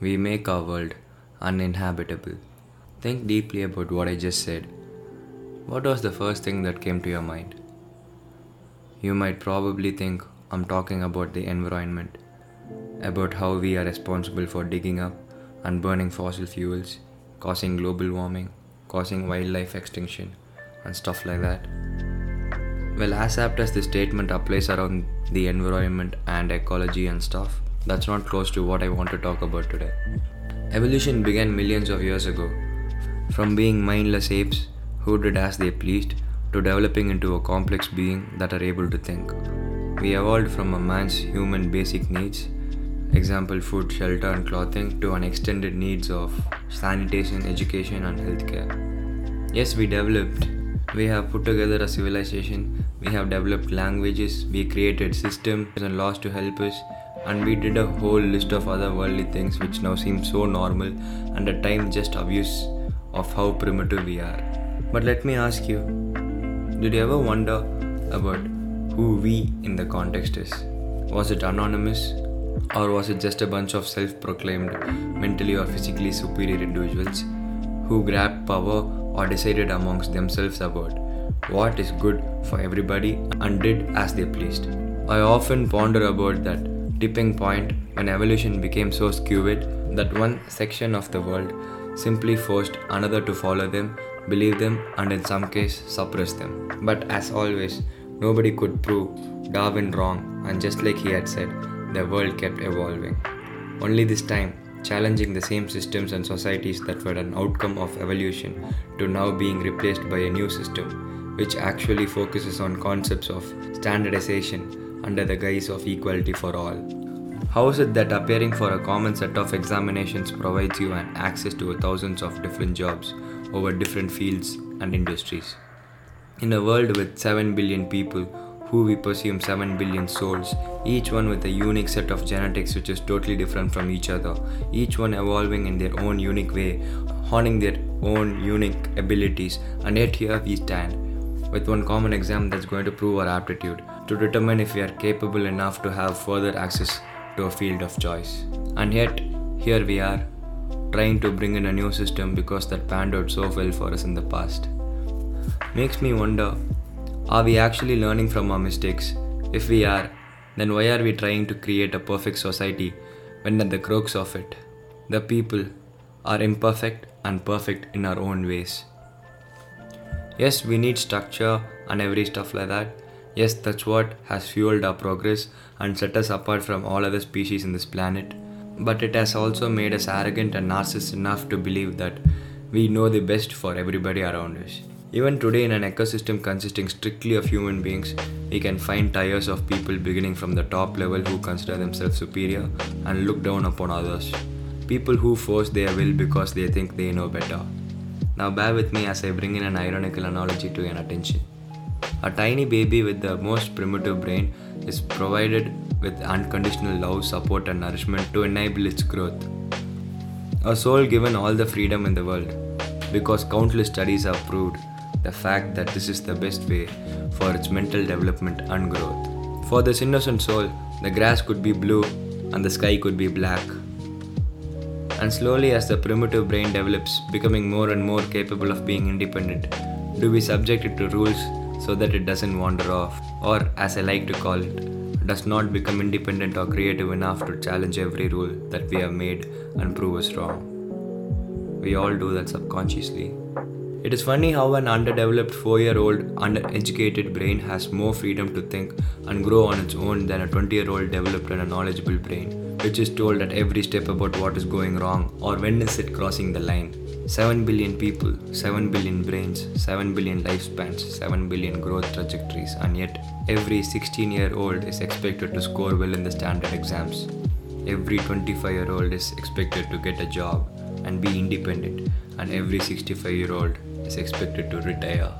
we make our world uninhabitable. Think deeply about what I just said. What was the first thing that came to your mind? You might probably think I'm talking about the environment, about how we are responsible for digging up and burning fossil fuels, causing global warming, causing wildlife extinction, and stuff like that. Well, as apt as this statement applies around the environment and ecology and stuff, that's not close to what I want to talk about today. Evolution began millions of years ago, from being mindless apes who did as they pleased to developing into a complex being that are able to think. We evolved from a man's human basic needs, example food, shelter, and clothing, to an extended needs of sanitation, education, and healthcare. Yes, we developed. We have put together a civilization. We have developed languages. We created systems and laws to help us. And we did a whole list of other worldly things which now seem so normal and at times just obvious of how primitive we are. But let me ask you did you ever wonder about who we in the context is? Was it anonymous? Or was it just a bunch of self proclaimed mentally or physically superior individuals who grabbed power or decided amongst themselves about what is good for everybody and did as they pleased? I often ponder about that tipping point when evolution became so skewed that one section of the world simply forced another to follow them, believe them, and in some case suppress them. But as always, nobody could prove Darwin wrong, and just like he had said, the world kept evolving. Only this time, challenging the same systems and societies that were an outcome of evolution to now being replaced by a new system, which actually focuses on concepts of standardization under the guise of equality for all. How is it that appearing for a common set of examinations provides you an access to thousands of different jobs over different fields and industries? In a world with 7 billion people who we presume 7 billion souls, each one with a unique set of genetics which is totally different from each other, each one evolving in their own unique way, honing their own unique abilities, and yet here we stand with one common exam that's going to prove our aptitude to determine if we are capable enough to have further access to a field of choice. And yet, here we are, trying to bring in a new system because that panned out so well for us in the past. Makes me wonder are we actually learning from our mistakes? If we are, then why are we trying to create a perfect society when at the crux of it, the people are imperfect and perfect in our own ways? Yes, we need structure and every stuff like that. Yes, that's what has fueled our progress and set us apart from all other species in this planet. But it has also made us arrogant and narcissist enough to believe that we know the best for everybody around us. Even today, in an ecosystem consisting strictly of human beings, we can find tiers of people beginning from the top level who consider themselves superior and look down upon others. People who force their will because they think they know better. Now, bear with me as I bring in an ironical analogy to your attention. A tiny baby with the most primitive brain is provided with unconditional love, support, and nourishment to enable its growth. A soul given all the freedom in the world, because countless studies have proved the fact that this is the best way for its mental development and growth. For this innocent soul, the grass could be blue and the sky could be black. And slowly, as the primitive brain develops, becoming more and more capable of being independent, do we subject it to rules so that it doesn't wander off, or as I like to call it, does not become independent or creative enough to challenge every rule that we have made and prove us wrong? We all do that subconsciously. It is funny how an underdeveloped 4 year old, undereducated brain has more freedom to think and grow on its own than a 20 year old developed and knowledgeable brain, which is told at every step about what is going wrong or when is it crossing the line. 7 billion people, 7 billion brains, 7 billion lifespans, 7 billion growth trajectories, and yet every 16 year old is expected to score well in the standard exams. Every 25 year old is expected to get a job and be independent, and every 65 year old is expected to retire.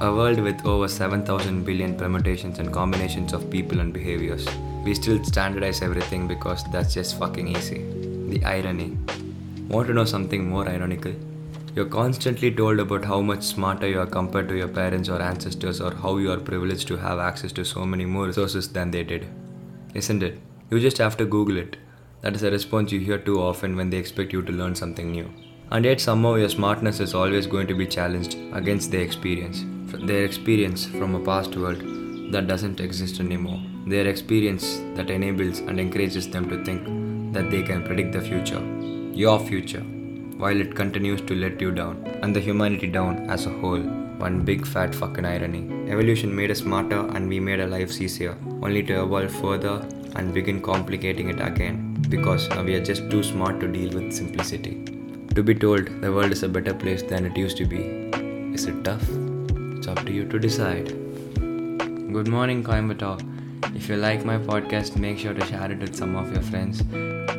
A world with over 7,000 billion permutations and combinations of people and behaviors. We still standardize everything because that's just fucking easy. The irony. Want to know something more ironical? You're constantly told about how much smarter you are compared to your parents or ancestors, or how you are privileged to have access to so many more resources than they did. Isn't it? You just have to Google it. That is a response you hear too often when they expect you to learn something new. And yet, somehow, your smartness is always going to be challenged against their experience. Their experience from a past world that doesn't exist anymore. Their experience that enables and encourages them to think that they can predict the future, your future, while it continues to let you down and the humanity down as a whole. One big fat fucking irony. Evolution made us smarter and we made our lives easier, only to evolve further and begin complicating it again because we are just too smart to deal with simplicity. To be told the world is a better place than it used to be. Is it tough? It's up to you to decide. Good morning, Coimbatore. If you like my podcast, make sure to share it with some of your friends.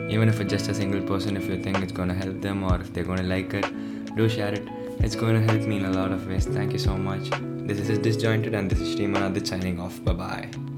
Even if it's just a single person, if you think it's going to help them or if they're going to like it, do share it. It's going to help me in a lot of ways. Thank you so much. This is Disjointed and this is Shriman Adit signing off. Bye bye.